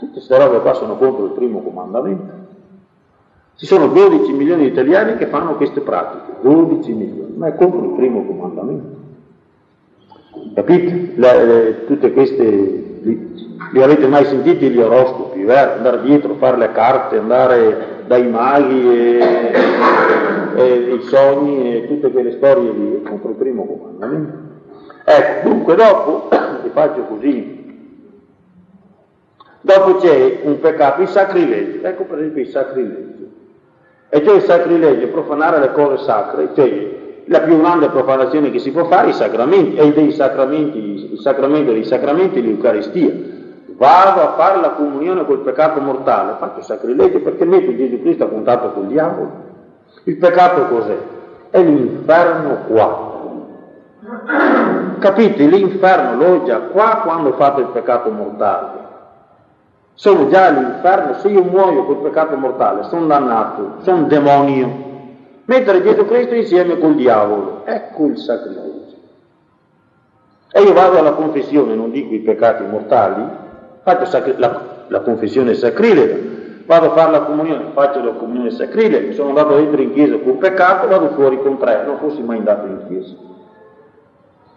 tutte queste robe qua sono contro il primo comandamento. Ci sono 12 milioni di italiani che fanno queste pratiche, 12 milioni, ma è contro il primo comandamento. Capite? Le, le, tutte queste, li, li, avete mai sentiti gli oroscopi? Eh? Andare dietro, fare le carte, andare dai maghi e, e i sogni e tutte quelle storie lì, contro il primo comandamento. Ecco, dunque dopo, vi faccio così, dopo c'è un peccato, il sacrilegio, ecco per esempio il sacrilegio. E cioè il sacrilegio, profanare le cose sacre, cioè la più grande profanazione che si può fare, i sacramenti, e dei sacramenti, il sacramento dei sacramenti, l'Eucaristia. Vado a fare la comunione col peccato mortale, faccio sacrilegio perché metto Gesù Cristo a contatto col diavolo. Il peccato cos'è? È l'inferno qua. Capite? L'inferno l'ho già qua quando fatto il peccato mortale. Sono già all'inferno, se io muoio col peccato mortale, sono dannato, sono demonio. Mettere Gesù Cristo insieme col diavolo, ecco il sacrilegio. E io vado alla confessione, non dico i peccati mortali, faccio sacri- la, la, confessione sacrilega, vado a fare la comunione, faccio la comunione sacrilega, sono andato dentro in chiesa con peccato, vado fuori con tre, non fossi mai andato in chiesa.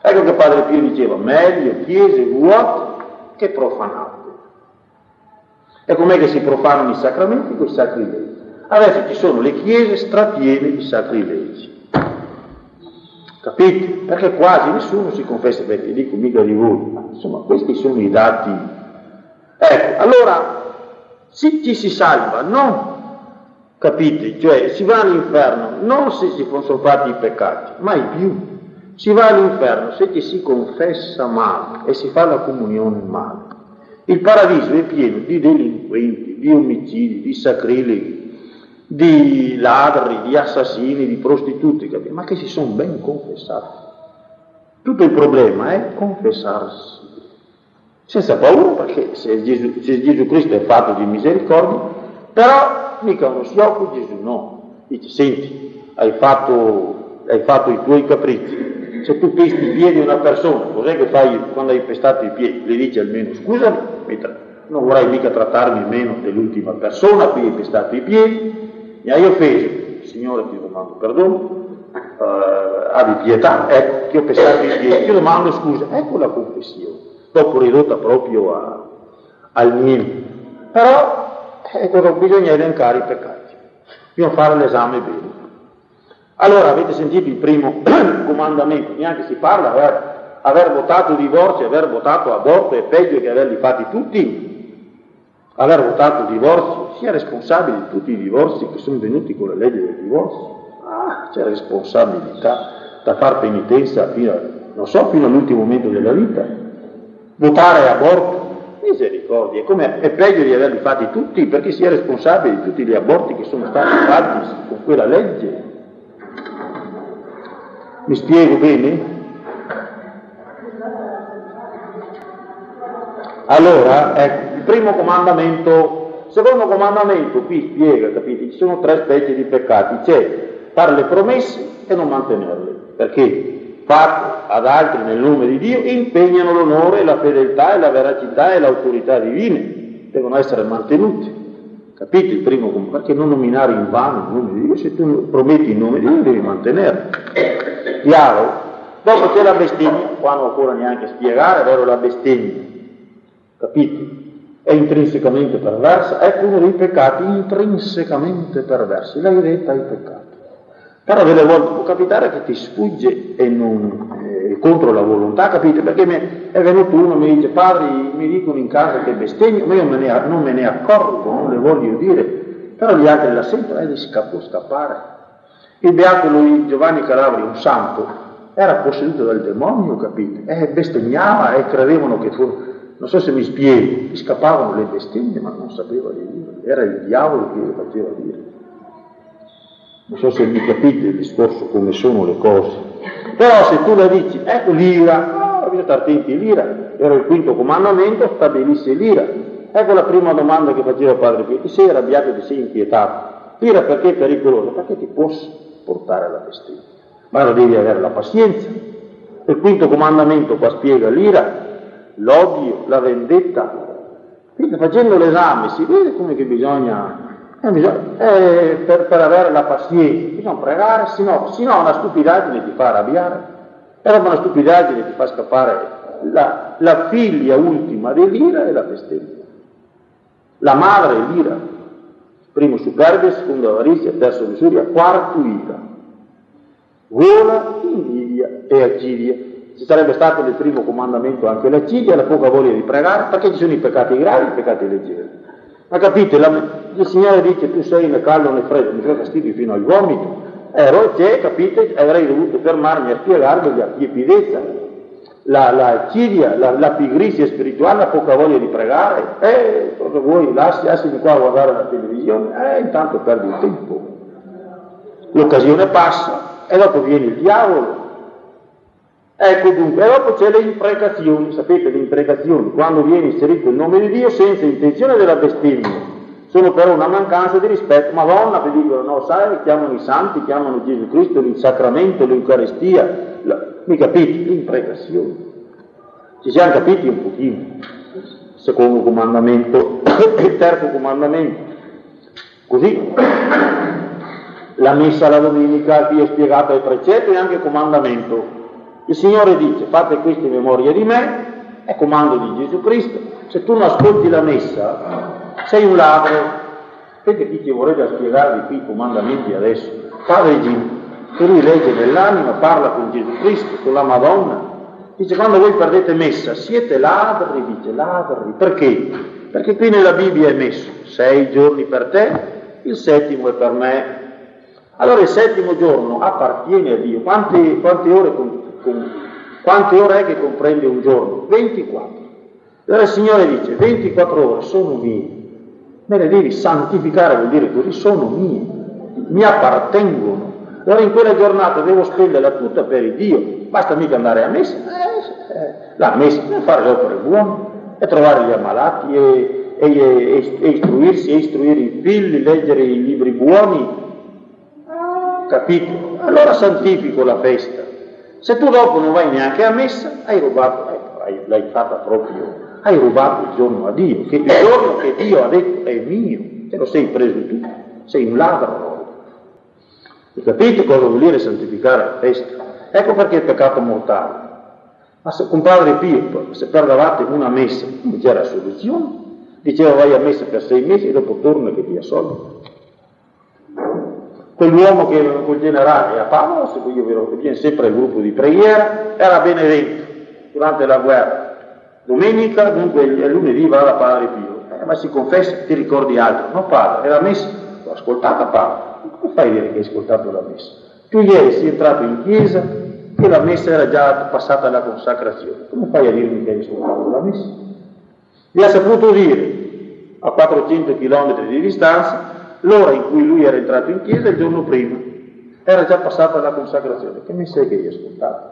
Ecco che Padre Pio diceva, meglio chiese vuote che profanate. E com'è che si profanano i sacramenti? Con i sacrilegi. Adesso ci sono le chiese strapiene di sacrilegi. Capite? Perché quasi nessuno si confessa, perché dico mica di voi, ma insomma questi sono i dati. Ecco, allora se ci si salva, non, capite? Cioè si va all'inferno non se si sono fatti i peccati, mai più. Si va all'inferno se ci si confessa male e si fa la comunione male. Il paradiso è pieno di delinquenti, di omicidi, di sacrileghi, di ladri, di assassini, di prostituti, ma che si sono ben confessati. Tutto il problema è confessarsi. Senza paura, perché se Gesù, se Gesù Cristo è fatto di misericordia, però mica uno schiocco Gesù no. Dice, senti, hai fatto, hai fatto i tuoi capricci, se tu pesti i piedi di una persona, cos'è che fai quando hai pestato i piedi? Le dici almeno scusami, non vorrai mica trattarmi meno dell'ultima persona a cui hai pestato i piedi, mi hai offeso, Signore ti domando perdono, uh, abbi pietà, ecco che ho pestato i piedi, ti domando scusa, ecco la confessione, dopo ridotta proprio a, al niente. Però ecco, bisogna elencare i peccati, bisogna fare l'esame bene. Allora avete sentito il primo comandamento, neanche si parla, aver, aver votato divorzio, aver votato aborto è peggio che averli fatti tutti. Aver votato divorzio, sia responsabile di tutti i divorzi che sono venuti con la legge del divorzio. Ah, c'è responsabilità da far penitenza fino, a, non so, fino all'ultimo momento della vita. Votare aborto, misericordia, è, è peggio di averli fatti tutti perché si è responsabile di tutti gli aborti che sono stati fatti con quella legge. Mi spiego bene? Allora, ecco, il primo comandamento, secondo comandamento qui spiega, capite? Ci sono tre specie di peccati, c'è fare le promesse e non mantenerle, perché fatte ad altri nel nome di Dio impegnano l'onore, la fedeltà e la veracità e l'autorità divine, devono essere mantenute. Capite il primo comando? Perché non nominare in vano il nome di Dio? Se tu prometti il nome di Dio devi mantenerlo. Chiaro? Dopo c'è la bestemmia, qua non occorre neanche spiegare, vero la bestemmia. Capite? È intrinsecamente perversa, ecco uno dei peccati intrinsecamente perversi, la eretta ai peccati. Però delle volte può capitare che ti sfugge e non eh, contro la volontà, capite? Perché me, è venuto uno e mi dice, padre, mi dicono in casa che bestemmio, ma io me ne, non me ne accorgo, non le voglio dire, però gli altri la sentono e gli scappo scappare. Il beato lui, Giovanni Calabri, un santo, era posseduto dal demonio, capite? E bestemmiava e credevano che fu, non so se mi spiego, gli scappavano le bestemmie, ma non sapeva di dire, era il diavolo che le faceva dire. Non so se mi capite il discorso come sono le cose. Però se tu la dici, ecco l'ira, oh, bisogna stare attenti, l'ira, era il quinto comandamento, stabilisce l'ira. Ecco la prima domanda che faceva Padre Pio, sei arrabbiato, ti sei inquietato. L'ira perché è pericolosa? Perché ti può portare alla bestemmia. Ma devi avere la pazienza. Il quinto comandamento qua spiega l'ira, l'odio, la vendetta. Quindi facendo l'esame si vede come che bisogna eh, bisogna, eh, per, per, avere la pazienza, bisogna pregare, se no, se no una stupidaggine ti fa arrabbiare, e dopo una stupidaggine ti fa scappare la, la figlia ultima dell'ira e la bestemmia. La madre è l'ira, primo superbia, secondo avarizia, terzo lussuria, quarto ira. Vola, invidia e accidia. Ci sarebbe stato nel primo comandamento anche l'accidia, la poca voglia di pregare, perché ci sono i peccati gravi e i peccati leggeri. Ma capite, la, il Signore dice tu sei né caldo né freddo, mi fa fastidio fino al vomito. Ero c'è, capite, avrei dovuto fermarmi a spiegarvi la tiepidezza, la, la cidia, la, la, pigrizia spirituale, la poca voglia di pregare. Eh, cosa vuoi? Lasci, qua a guardare la televisione, eh, intanto perdi il tempo. L'occasione passa e dopo viene il diavolo Ecco dunque, e dopo c'è le imprecazioni, sapete le imprecazioni, quando viene inserito il nome di Dio senza intenzione della bestemmia, sono però una mancanza di rispetto. Madonna ti dicono, no, sai, chiamano i santi, chiamano Gesù Cristo, il sacramento, l'Eucaristia, mi capite? Le imprecazioni. Ci siamo capiti un pochino. Secondo comandamento, il terzo comandamento. Così la messa la domenica qui è spiegata il precetto e anche il comandamento il Signore dice fate queste memorie di me, è comando di Gesù Cristo. Se tu non ascolti la messa, sei un ladro. Vedete chi ci vorrebbe spiegarvi qui i comandamenti adesso? Padre Gino, che lui legge nell'anima, parla con Gesù Cristo, con la Madonna. Dice quando voi perdete messa, siete ladri, dice ladri. Perché? Perché qui nella Bibbia è messo sei giorni per te, il settimo è per me. Allora il settimo giorno appartiene a Dio. Quante, quante ore quante ore è che comprende un giorno? 24. Allora il Signore dice, 24 ore sono mie, me le devi santificare, vuol dire così, sono mie, mi appartengono. Allora in quella giornata devo spenderla tutta per il Dio, basta mica andare a messa, eh, eh, la messa per fare le opere buone, e trovare gli ammalati, e, e, e, e istruirsi, e istruire i figli, leggere i libri buoni, capito? Allora santifico la festa. Se tu dopo non vai neanche a messa, hai rubato, ecco, l'hai fatta proprio, hai rubato il giorno a Dio, che il giorno che Dio ha detto è mio, te lo sei preso tu, sei un ladro. Capite cosa vuol dire santificare la festa? Ecco perché il peccato mortale. Ma se con padre Pio, se perdavate una messa, non c'era soluzione, diceva vai a messa per sei mesi e dopo torna che ti assolve quell'uomo che col generale a Paolo, se io ve viene sempre al gruppo di preghiera, era Benevento durante la guerra. Domenica, dunque lunedì va da Padre Pio, eh, ma si confessa, ti ricordi altro? No padre, era messa, l'ho ascoltata Paolo. Come fai a dire che hai ascoltato la messa? Tu ieri sei entrato in chiesa e la messa era già passata alla consacrazione. Come fai a dirmi che hai ascoltato la messa? Gli ha saputo dire a 400 km di distanza l'ora in cui lui era entrato in chiesa il giorno prima. Era già passata la consacrazione. Che mi sei che hai ascoltato?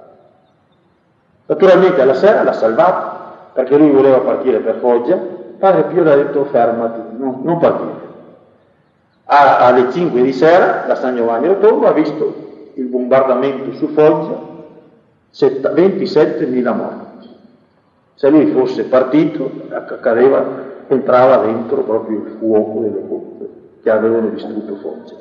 Naturalmente alla sera l'ha salvato, perché lui voleva partire per Foggia. Padre Pio le ha detto fermati, no, non partire. A, alle 5 di sera da San Giovanni Rotondo ha visto il bombardamento su Foggia, 27.000 morti. Se lui fosse partito, accadeva, entrava dentro proprio il fuoco delle bombe che avevano distrutto Foggia.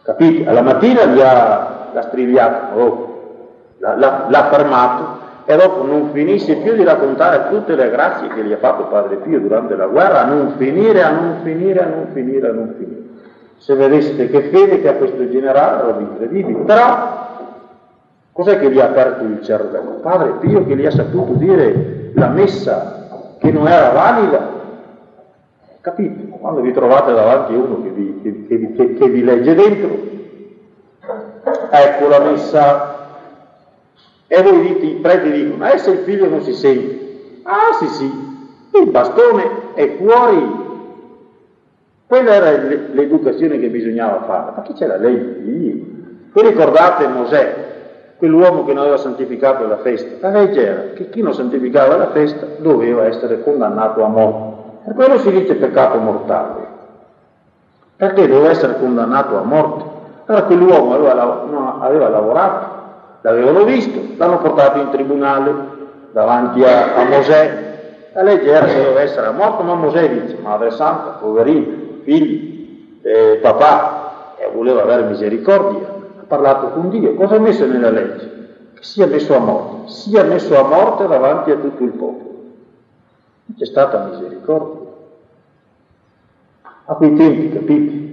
Capite? Alla mattina li ha, l'ha striviato, oh, l'ha, l'ha fermato e dopo non finisce più di raccontare tutte le grazie che gli ha fatto Padre Pio durante la guerra, a non finire, a non finire, a non finire, a non finire. Se vedeste che fede che ha questo generale, roba incredibile. Però, cos'è che gli ha aperto il cervello? Padre Pio che gli ha saputo dire la messa che non era valida, Capite? Quando vi trovate davanti uno che vi, che, che, che vi legge dentro, ecco la messa, e voi dite, i preti dicono, eh se il figlio non si sente, ah sì sì, il bastone è fuori, Quella era l'educazione che bisognava fare, ma chi legge di Dio? Voi ricordate Mosè, quell'uomo che non aveva santificato la festa? La legge era che chi non santificava la festa doveva essere condannato a morte. Per quello si dice peccato mortale, perché doveva essere condannato a morte. Allora quell'uomo aveva, aveva lavorato, l'avevano visto, l'hanno portato in tribunale davanti a, a Mosè. La legge era che doveva essere morto, ma Mosè dice, Madre Santa, poverino, figli, eh, papà, e voleva avere misericordia, ha parlato con Dio. Cosa ha messo nella legge? Che sia messo a morte, sia messo a morte davanti a tutto il popolo. C'è stata misericordia. A quei tempi, capite?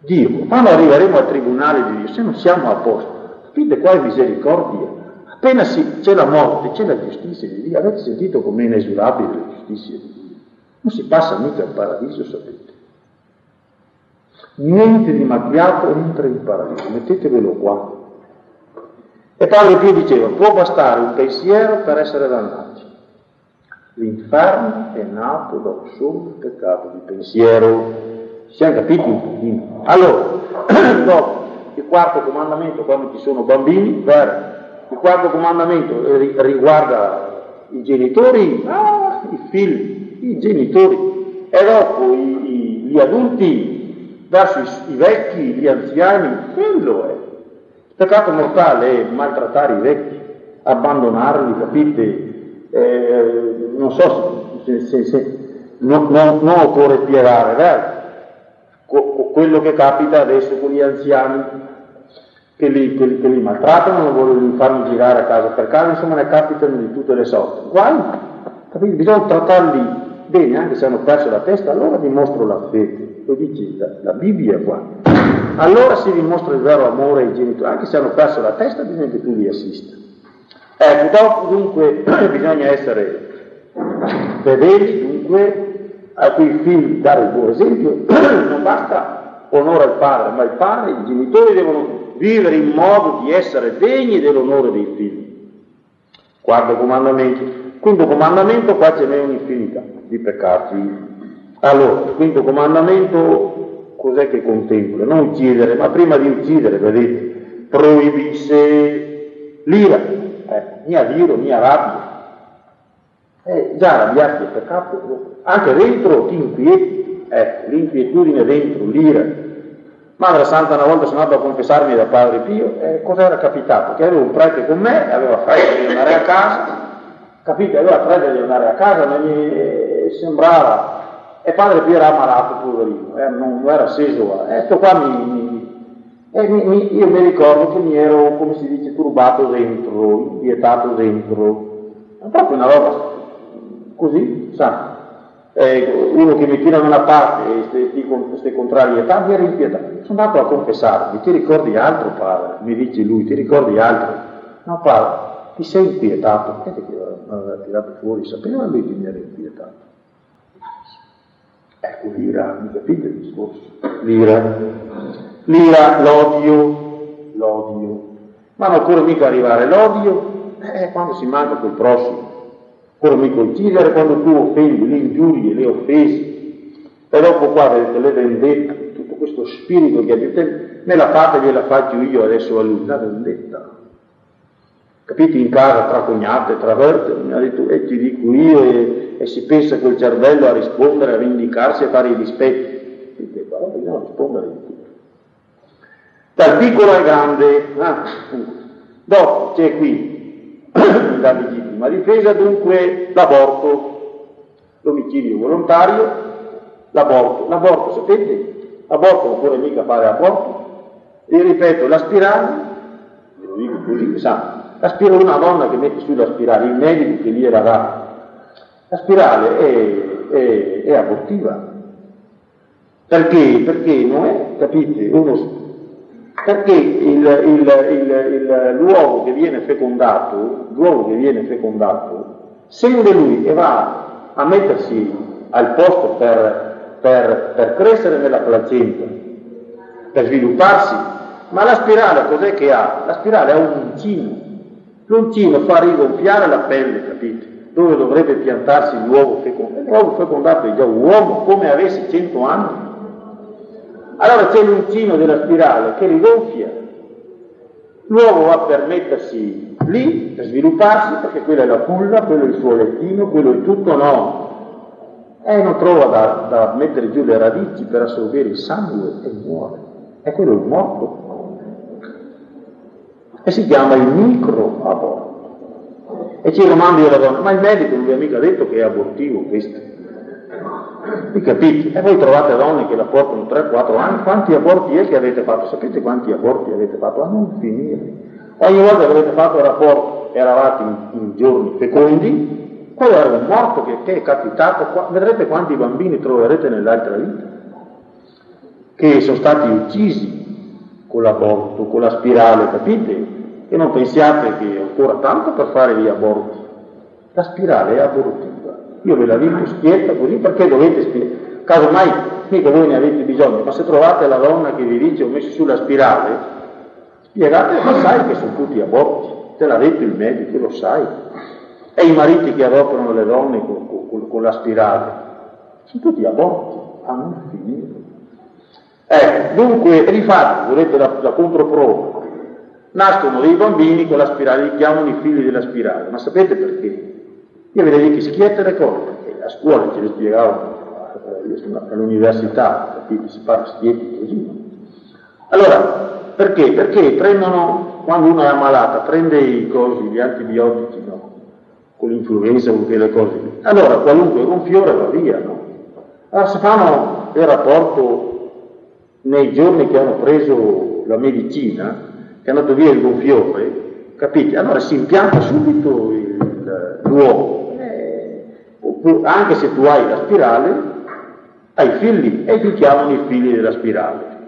Dio, quando arriveremo al tribunale di Dio, se non siamo a posto, capite qua misericordia. Appena si, c'è la morte, c'è la giustizia di Dio. Avete sentito com'è inesurabile la giustizia di Dio? Non si passa mica al paradiso, sapete. Niente di macchiato entra in paradiso, mettetevelo qua. E Paolo Pio diceva, può bastare un pensiero per essere dannati. L'inferno è nato da un solo peccato di pensiero. Siamo capiti un pochino. Allora, dopo, il quarto comandamento quando ci sono bambini, vero? Il quarto comandamento riguarda i genitori, ah, i figli, i genitori, e dopo i, i, gli adulti verso i, i, vecchi, gli anziani, quello è. Il peccato mortale è maltrattare i vecchi, abbandonarli, capite? Eh, non so se, se, se non, non, non occorre spiegare, vero? Quello che capita adesso con gli anziani che li, che che li maltrattano, non vogliono farli girare a casa per casa, insomma ne capitano di tutte le sorti. Guai, capite? Bisogna trattarli bene, anche se hanno perso la testa, allora dimostro la fede, lo dice la, la Bibbia qua. Allora si dimostra il vero amore ai genitori, anche se hanno perso la testa bisogna che tu li assista. Ecco, dopo dunque bisogna essere fedeli, dunque a cui i figli dare il buon esempio, non basta onore al padre, ma il padre, i genitori devono vivere in modo di essere degni dell'onore dei figli. Quarto comandamento. Quinto comandamento, qua ce n'è un'infinità di peccati. Allora, quinto comandamento cos'è che contempla? Non uccidere, ma prima di uccidere, vedete, proibisse l'ira, eh, né a diro né rabbia. Eh, già arrabbiarti è peccato, anche dentro ti inquieti, ecco, l'inquietudine dentro, l'ira, Madre Santa una volta sono andato a confessarmi da Padre Pio e cosa era capitato? Che avevo un prete con me, aveva fretta di andare a casa, capite? Aveva fretta di andare a casa, ma gli sembrava... E Padre Pio era malato, poverino, eh, non, non, era seso. E sto qua mi, mi, mi, io mi ricordo che mi ero, come si dice, turbato dentro, inquietato dentro. È proprio una roba così, sa, eh, uno che mi tira da una parte e queste contrarietà mi era inquietato. Sono andato a confessarmi, ti ricordi altro padre? Mi dice lui, ti ricordi altro? No padre, ti sei inquietato. Vedete che aveva tirato fuori, sapeva lui che mi era inquietato. Ecco l'ira, mi capite il discorso? L'ira, l'ira, l'odio, l'odio. Ma non occorre mica arrivare l'odio eh, quando si manca col prossimo come consigliere quando tu offendi, le ingiurie, le offese, e dopo qua vedete le vendette, tutto questo spirito che avete, me la fate, gliela faccio io adesso a lui, la vendetta. Capite? In casa tra cognate, tra verte, mi ha detto, e ti dico io, e, e si pensa col cervello a rispondere, a vendicarsi, a fare i dispetti. Dite, guarda, bisogna rispondere di tutto. Dal piccolo al grande, ah, dopo c'è qui la legittimità legittima difesa, dunque l'aborto, l'omicidio volontario, l'aborto. L'aborto, sapete? L'aborto non vuole mica fare aborto. E ripeto, la spirale, lo dico così, sa, la una donna che mette sulla spirale, il medico che gliela dà, la spirale è, è, è abortiva. Perché? Perché non è, capite, uno perché il, il, il, l'uovo che viene fecondato, l'uovo che viene fecondato, scende lui e va a mettersi al posto per, per, per crescere nella placenta, per svilupparsi, ma la spirale cos'è che ha? La spirale ha un uncino, l'uncino fa rigonfiare la pelle, capite? dove dovrebbe piantarsi l'uovo fecondato. L'uovo fecondato è già un uomo come avesse cento anni. Allora c'è l'uncino della spirale che rigonfia. L'uovo va per mettersi lì, per svilupparsi, perché quella è la culla, quello è il suo lettino, quello è tutto no. E non trova da, da mettere giù le radici per assorbire il sangue e muore. E quello è il morto. E si chiama il microaborto. E ci domando io alla donna, ma il medico non vi ha mica detto che è abortivo questo? Mi capite? E voi trovate donne che la portano 3-4 anni, quanti aborti è che avete fatto? Sapete quanti aborti avete fatto? A non finire. Ogni volta che avete fatto il rapporto eravate in, in giorni fecondi, quello era un morto che, che è capitato, vedrete quanti bambini troverete nell'altra vita, che sono stati uccisi con l'aborto, con la spirale, capite? E non pensiate che ancora tanto per fare gli aborti. La spirale è abortiva. Io ve la dico schietta così perché dovete spiegare. Casomai mica voi ne avete bisogno, ma se trovate la donna che vi dice ho messo sulla spirale, spiegate, ma sai che sono tutti aborti, te l'ha detto il medico, lo sai. E i mariti che adoperano le donne con, con, con la spirale, sono tutti aborti, a non finire. Eh, dunque, rifate, volete la, la controprova. Nascono dei bambini con la spirale, li chiamano i figli della spirale, ma sapete perché? Io vedevo che schiette le cose, perché a scuola ce le spiegavano, sono all'università, capite, si parla schietti così. Allora, perché? Perché prendono, quando uno è ammalata, prende i cosi, gli antibiotici, no? Con l'influenza, con quelle cose lì. Allora, qualunque gonfiore va via, no? Allora, se fanno il rapporto nei giorni che hanno preso la medicina, che è andato via il gonfiore, capite? Allora si impianta subito l'uomo anche se tu hai la spirale, hai figli e ti chiamano i figli della spirale.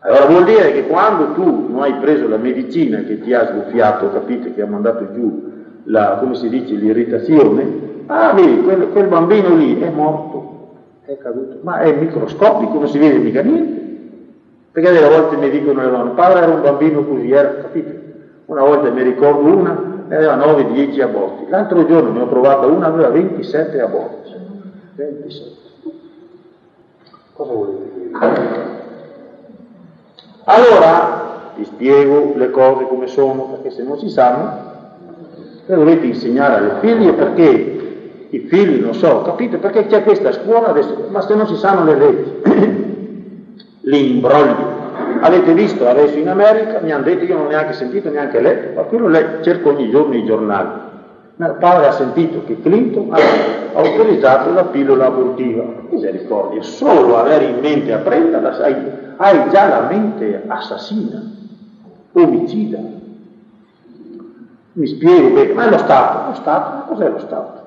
Allora vuol dire che quando tu non hai preso la medicina che ti ha sgonfiato, capite, che ha mandato giù la, come si dice, l'irritazione, ah vedi, quel, quel bambino lì è morto, è caduto, ma è microscopico, non si vede mica niente. Perché delle volte mi dicono le donne, padre era un bambino così, era, capite? Una volta mi ricordo una, aveva 9-10 aborti. L'altro giorno ne ho trovata una, aveva 27 aborti. 27. Cosa volete dire? Allora, vi spiego le cose come sono, perché se non si sanno, le dovete insegnare alle figlie perché i figli, non so, capite? Perché c'è questa scuola adesso, ma se non si sanno le leggi, li imbrogli Avete visto adesso in America, mi hanno detto, io non ho neanche sentito, neanche letto, ma quello lei cerca ogni giorno i giornali. Il padre ha sentito che Clinton ha autorizzato la pillola abortiva. Misericordia, solo avere in mente a prenderla, hai, hai già la mente assassina, omicida. Mi spiego bene, ma è lo Stato, lo Stato, ma cos'è lo Stato?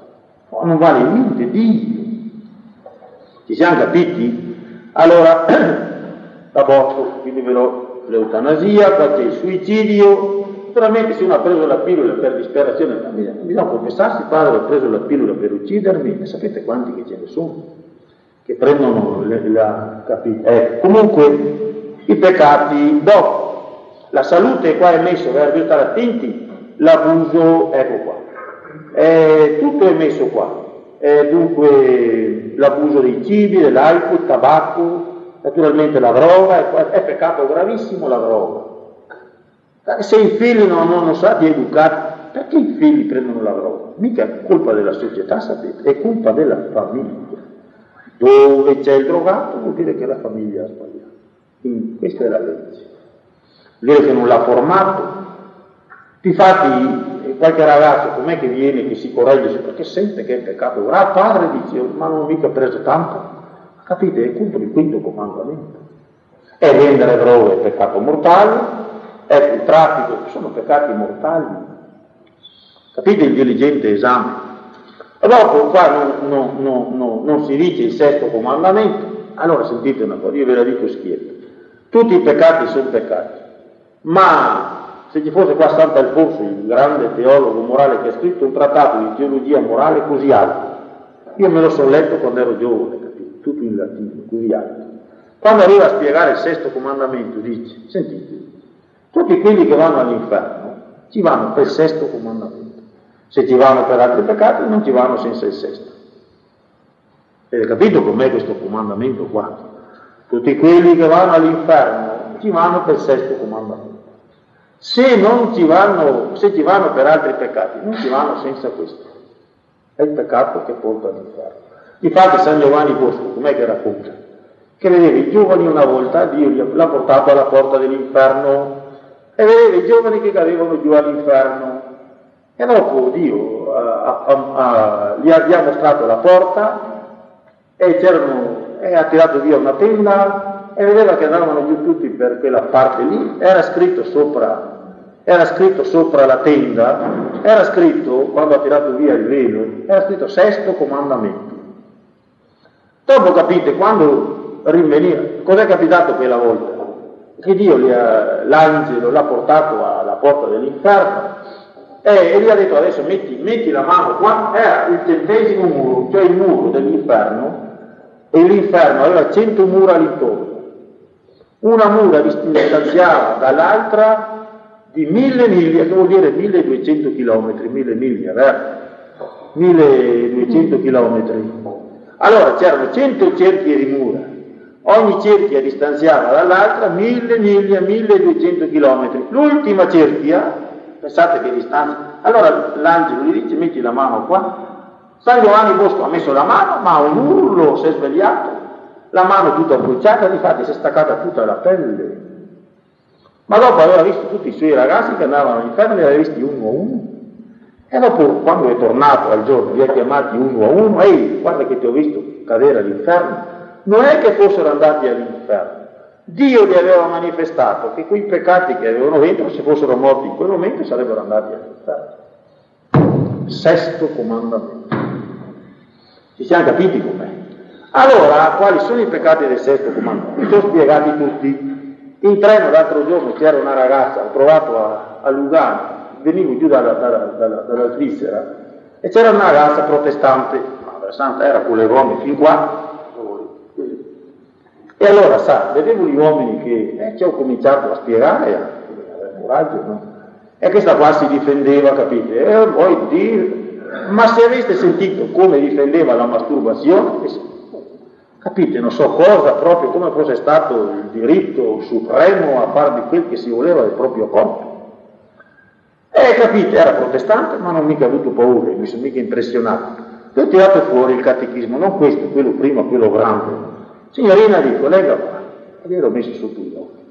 Oh, non vale niente, Dio. Ci siamo capiti? Allora, l'aborto, quindi però l'eutanasia, qua c'è il suicidio, naturalmente se uno ha preso la pillola per disperazione, bisogna confessarsi, padre, ho preso la pillola per uccidermi, e sapete quanti che ce ne sono, che prendono le, la, capite? Eh, comunque i peccati dopo, la salute qua è messo, bisogna stare attenti, l'abuso, ecco qua, eh, tutto è messo qua, eh, dunque l'abuso dei cibi, dell'alcol, tabacco, Naturalmente la droga, è, peccato gravissimo la droga. Se i figli non hanno stati educati, perché i figli prendono la droga? Mica è colpa della società, sapete, è colpa della famiglia. Dove c'è il drogato vuol dire che la famiglia ha sbagliato. Quindi questa è la legge. Vuol dire che non l'ha formato. Difatti qualche ragazzo com'è che viene, che si corregge, perché sente che è peccato grave, padre dice, ma non ho mica preso tanto. Capite? È appunto il quinto comandamento. E vendere droga è peccato mortale, ecco il traffico sono peccati mortali. Capite il diligente esame? E dopo qua non, non, non, non, si dice il sesto comandamento, allora sentite una cosa, io ve la dico schietta. Tutti i peccati sono peccati, ma se ci fosse qua Sant'Alfonso, il grande teologo morale che ha scritto un trattato di teologia morale così alto, io me lo sono letto quando ero giovane, in latino, così alto. Quando arriva a spiegare il sesto comandamento dice, sentite, tutti quelli che vanno all'inferno ci vanno per il sesto comandamento. Se ci vanno per altri peccati non ci vanno senza il sesto. Avete capito com'è questo comandamento qua? Tutti quelli che vanno all'inferno ci vanno per il sesto comandamento. Se non ci vanno, se ci vanno per altri peccati, non ci vanno senza questo. È il peccato che porta all'inferno. Infatti San Giovanni Bosco, com'è che racconta? Che vedeva i giovani una volta, Dio l'ha portato alla porta dell'inferno e vedeva i giovani che cadevano giù all'inferno. E dopo Dio ha, ha, ha, gli, ha, gli, mostrato la porta e, e ha tirato via una tenda e vedeva che andavano giù tutti per quella parte lì, era scritto sopra era scritto sopra la tenda, era scritto, quando ha tirato via il velo, era scritto sesto comandamento. Dopo capite, quando rinveniva, cos'è capitato quella volta? Che Dio ha, l'angelo l'ha portato alla porta dell'inferno e, e, gli ha detto adesso metti, metti la mano qua, era il centesimo muro, cioè il muro dell'inferno, e l'inferno aveva cento mura all'intorno. Una mura distanziava dall'altra di mille miglia, che vuol dire 1200 km, mille miglia, vero? 1200 km. Allora c'erano 100 cerchie di mura, ogni cerchia distanziava dall'altra mille miglia, 1200 km. L'ultima cerchia, pensate che distanza, allora l'angelo gli dice metti la mano qua, San Giovanni Bosco ha messo la mano, ma un urlo si è svegliato, la mano tutta bruciata, difatti si è staccata tutta la pelle. Ma dopo aveva visto tutti i suoi ragazzi che andavano all'inferno, li aveva visti uno a uno. E dopo, quando è tornato al giorno, li ha chiamati uno a uno, ehi, guarda che ti ho visto cadere all'inferno. Non è che fossero andati all'inferno. Dio gli aveva manifestato che quei peccati che avevano dentro, se fossero morti in quel momento, sarebbero andati all'inferno. Sesto comandamento. Ci siamo capiti com'è? Allora, quali sono i peccati del sesto comandamento? Li sono spiegati tutti. In treno l'altro giorno c'era una ragazza, ho trovato a, a Lugano, venivo giù dalla, dalla, dalla, dalla, Svizzera, e c'era una ragazza protestante, ma Santa era con le gomme fin qua, e allora, sa, vedevo gli uomini che eh, ci ho cominciato a spiegare, avere coraggio, no? E questa qua si difendeva, capite? E poi dire, ma se aveste sentito come difendeva la masturbazione, capite, non so cosa, proprio come fosse stato il diritto supremo a fare di quel che si voleva del proprio corpo. E capite, era protestante, ma non mica avuto paura, mi sono mica impressionato. E ho tirato fuori il catechismo, non questo, quello prima, quello grande. Signorina dico, legga qua, e gliel'ho messo sotto gli occhi.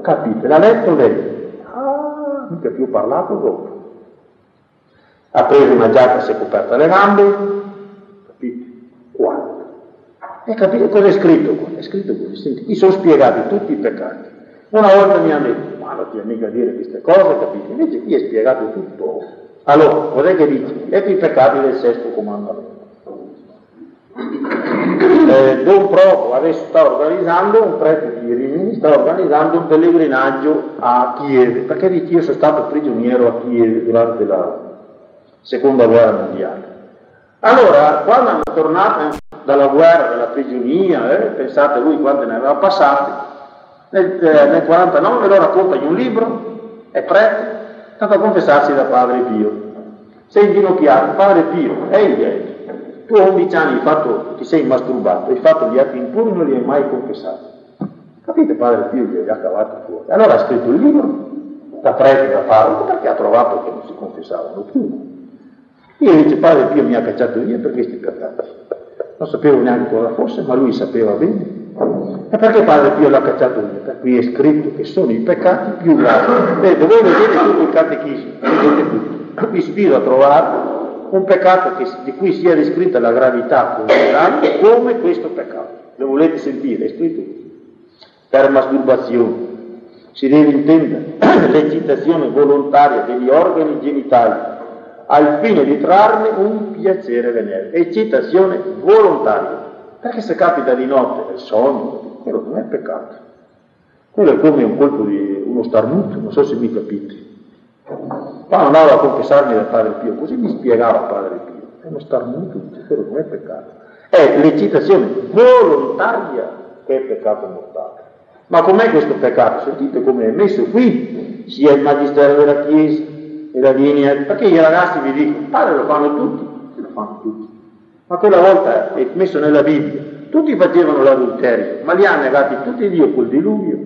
Capite, l'ha letto lei. Ah, mica più parlato dopo. Ha preso una giacca, si è coperta le gambe, capite? Qua. E capite cosa è scritto qua? È scritto così, senti, mi sono spiegati tutti i peccati. Una volta mi hanno detto, ma non ti mica dire queste cose, capite? Invece qui è spiegato tutto. Allora, cos'è che dice? Ecco i peccati del sesto comandamento. Eh, Don Provo adesso sta organizzando, un prete di Rimini, sta organizzando un pellegrinaggio a Kiev, perché dice io sono stato prigioniero a Kiev durante la seconda guerra mondiale. Allora, quando hanno tornato dalla guerra, dalla prigionia, eh, pensate lui quante ne aveva passate, nel, eh, nel 49 loro raccontagli un libro, è prete, stato a confessarsi da Padre Pio. Sei inginocchiato, Padre Pio, ehi, ehi, tu a 11 anni hai fatto, ti sei masturbato, hai fatto gli atti impuri, non li hai mai confessati. Capite, Padre Pio gli ha cavato fuori. Allora ha scritto il libro, da prete, da parroco, perché ha trovato che non si confessavano più. Io dice padre Pio mi ha cacciato via per questi peccati. Non sapevo neanche cosa fosse, ma lui sapeva bene. E perché padre Pio l'ha cacciato via? Per cui è scritto che sono i peccati più gravi. Vedete, voi vedete tutto il catechismo, vedete tutto. Vi sfido a trovare un peccato che, di cui sia descritta la gravità considerata come questo peccato. Lo volete sentire? È scritto Per masturbazione. Si deve intendere l'eccitazione volontaria degli organi genitali al fine di trarne un piacere venere. Eccitazione volontaria. Perché se capita di notte nel sogno, quello non è peccato. Quello è come un colpo di uno starnuto, non so se mi capite. Quando andavo a confessarmi da Padre Pio, così mi spiegava Padre Pio, è uno starnuto, quello non è peccato. È l'eccitazione volontaria che è peccato mortale. Ma com'è questo peccato? Sentite come è messo qui, sia il Magistero della Chiesa, e la linea, perché i ragazzi vi dicono, padre lo fanno tutti, lo fanno tutti, ma quella volta è messo nella Bibbia, tutti facevano l'adulterio, ma li ha negati tutti Dio col diluvio.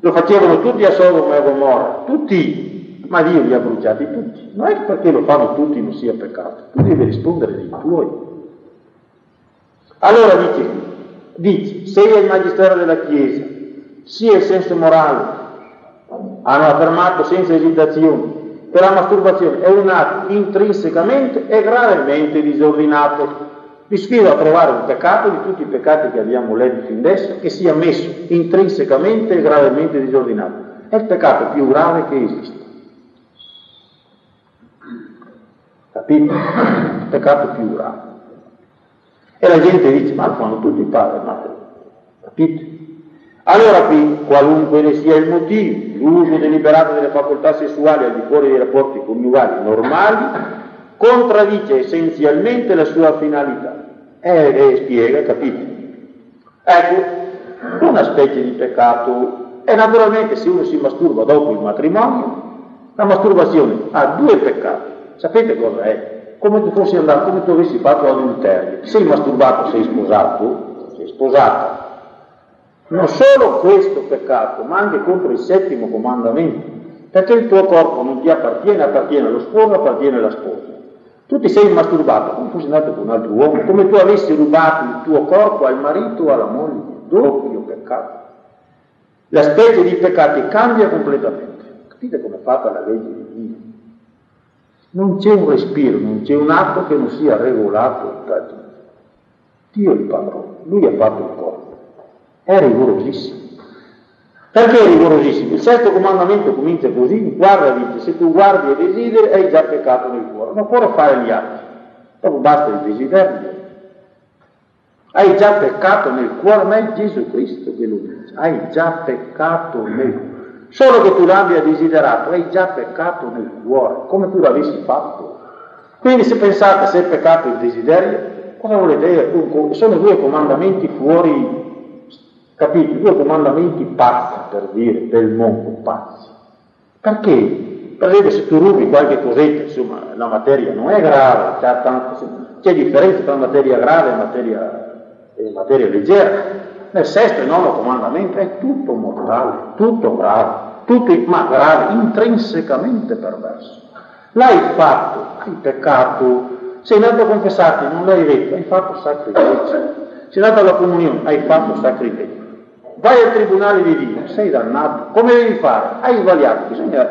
Lo facevano tutti a Sodoma e a Gomorra, tutti, ma Dio li ha bruciati tutti. Non è perché lo fanno tutti non sia peccato, tu devi rispondere dei tuoi. Allora dice, dice, sia il magistero della Chiesa, sia il senso morale, hanno affermato senza esitazione che la masturbazione è un atto intrinsecamente e gravemente disordinato. Vi sfido a trovare un peccato di tutti i peccati che abbiamo letto fin adesso che sia messo intrinsecamente e gravemente disordinato. È il peccato più grave che esiste. Capite? Il peccato più grave. E la gente dice, ma lo fanno tutti i padri, ma capite? Allora qui, qualunque ne sia il motivo, l'uso deliberato delle facoltà sessuali al di fuori dei rapporti coniugali normali, contraddice essenzialmente la sua finalità. E, e spiega, capite? Ecco, una specie di peccato. E naturalmente se uno si masturba dopo il matrimonio, la masturbazione ha due peccati. Sapete cosa è? Come tu fossi andato, come tu avessi fatto adulterio. Sei masturbato, sei sposato, sei sposata non solo questo peccato, ma anche contro il settimo comandamento, perché il tuo corpo non ti appartiene, appartiene allo sposo, appartiene alla sposa. Tu ti sei masturbato come fossi andato con un altro uomo, come tu avessi rubato il tuo corpo al marito o alla moglie, doppio peccato. La specie di peccati cambia completamente. Capite come è fatta la legge di Dio? Non c'è un respiro, non c'è un atto che non sia regolato da Dio. Dio è il padrone, lui ha fatto il corpo. È rigorosissimo. Perché è rigorosissimo? Il sesto comandamento comincia così, guarda dice, se tu guardi e desideri hai già peccato nel cuore, non puoi fare gli atti, dopo basta il desiderio. Hai già peccato nel cuore, ma è Gesù Cristo che lo dice, hai già peccato nel cuore. Solo che tu l'abbia desiderato, hai già peccato nel cuore, come tu l'avessi fatto. Quindi se pensate se è peccato il desiderio, cosa volete? Sono due comandamenti fuori Capite? Due comandamenti pazzi, per dire, del mondo, pazzi. Perché? Per esempio se tu rubi qualche cosetta, insomma, la materia non è grave, c'è, tanto, c'è differenza tra materia grave e materia, e materia leggera. Nel sesto e nono comandamento è tutto mortale, tutto grave, tutto, ma grave, intrinsecamente perverso. L'hai fatto, hai peccato, sei andato a confessarti, non l'hai detto, hai fatto sacrificio. Sei andato alla comunione, hai fatto sacrificio vai al tribunale di Dio, sei dannato, come devi fare? Hai sbagliato, bisogna,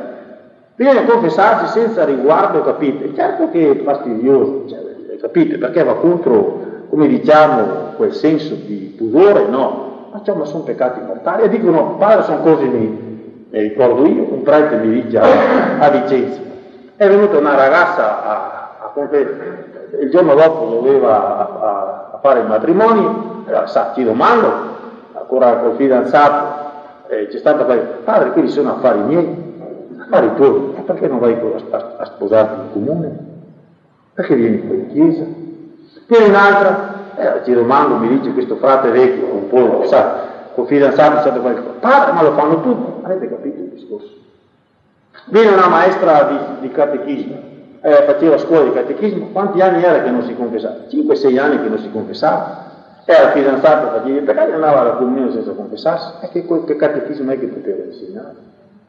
bisogna confessarsi senza riguardo, capite? Certo che è fastidioso, cioè, capite? Perché va contro, come diciamo, quel senso di pudore, no, ma, cioè, ma sono peccati mortali e dicono, padre, sono cose mi, mi ricordo io, un prete mi dice a, Vicenza, è venuta una ragazza a, a il giorno dopo doveva a, a, fare il matrimonio, sa, ci domando, ancora col fidanzato, eh, c'è stata poi, padre, quelli sono affari miei, affari tuoi, e perché non vai a, a sposarti in comune? Perché vieni qua in chiesa? Viene un'altra, eh, domando, mi dice questo frate vecchio, un po', sa, col fidanzato è stato qualcosa, padre, ma lo fanno tutti, avete capito il discorso? Viene una maestra di, di catechismo, eh, faceva scuola di catechismo, quanti anni era che non si confessava? 5-6 anni che non si confessava era fidanzato, faceva i peccati, andava alla comunione senza confessarsi, e che, che catechismo è che poteva insegnare?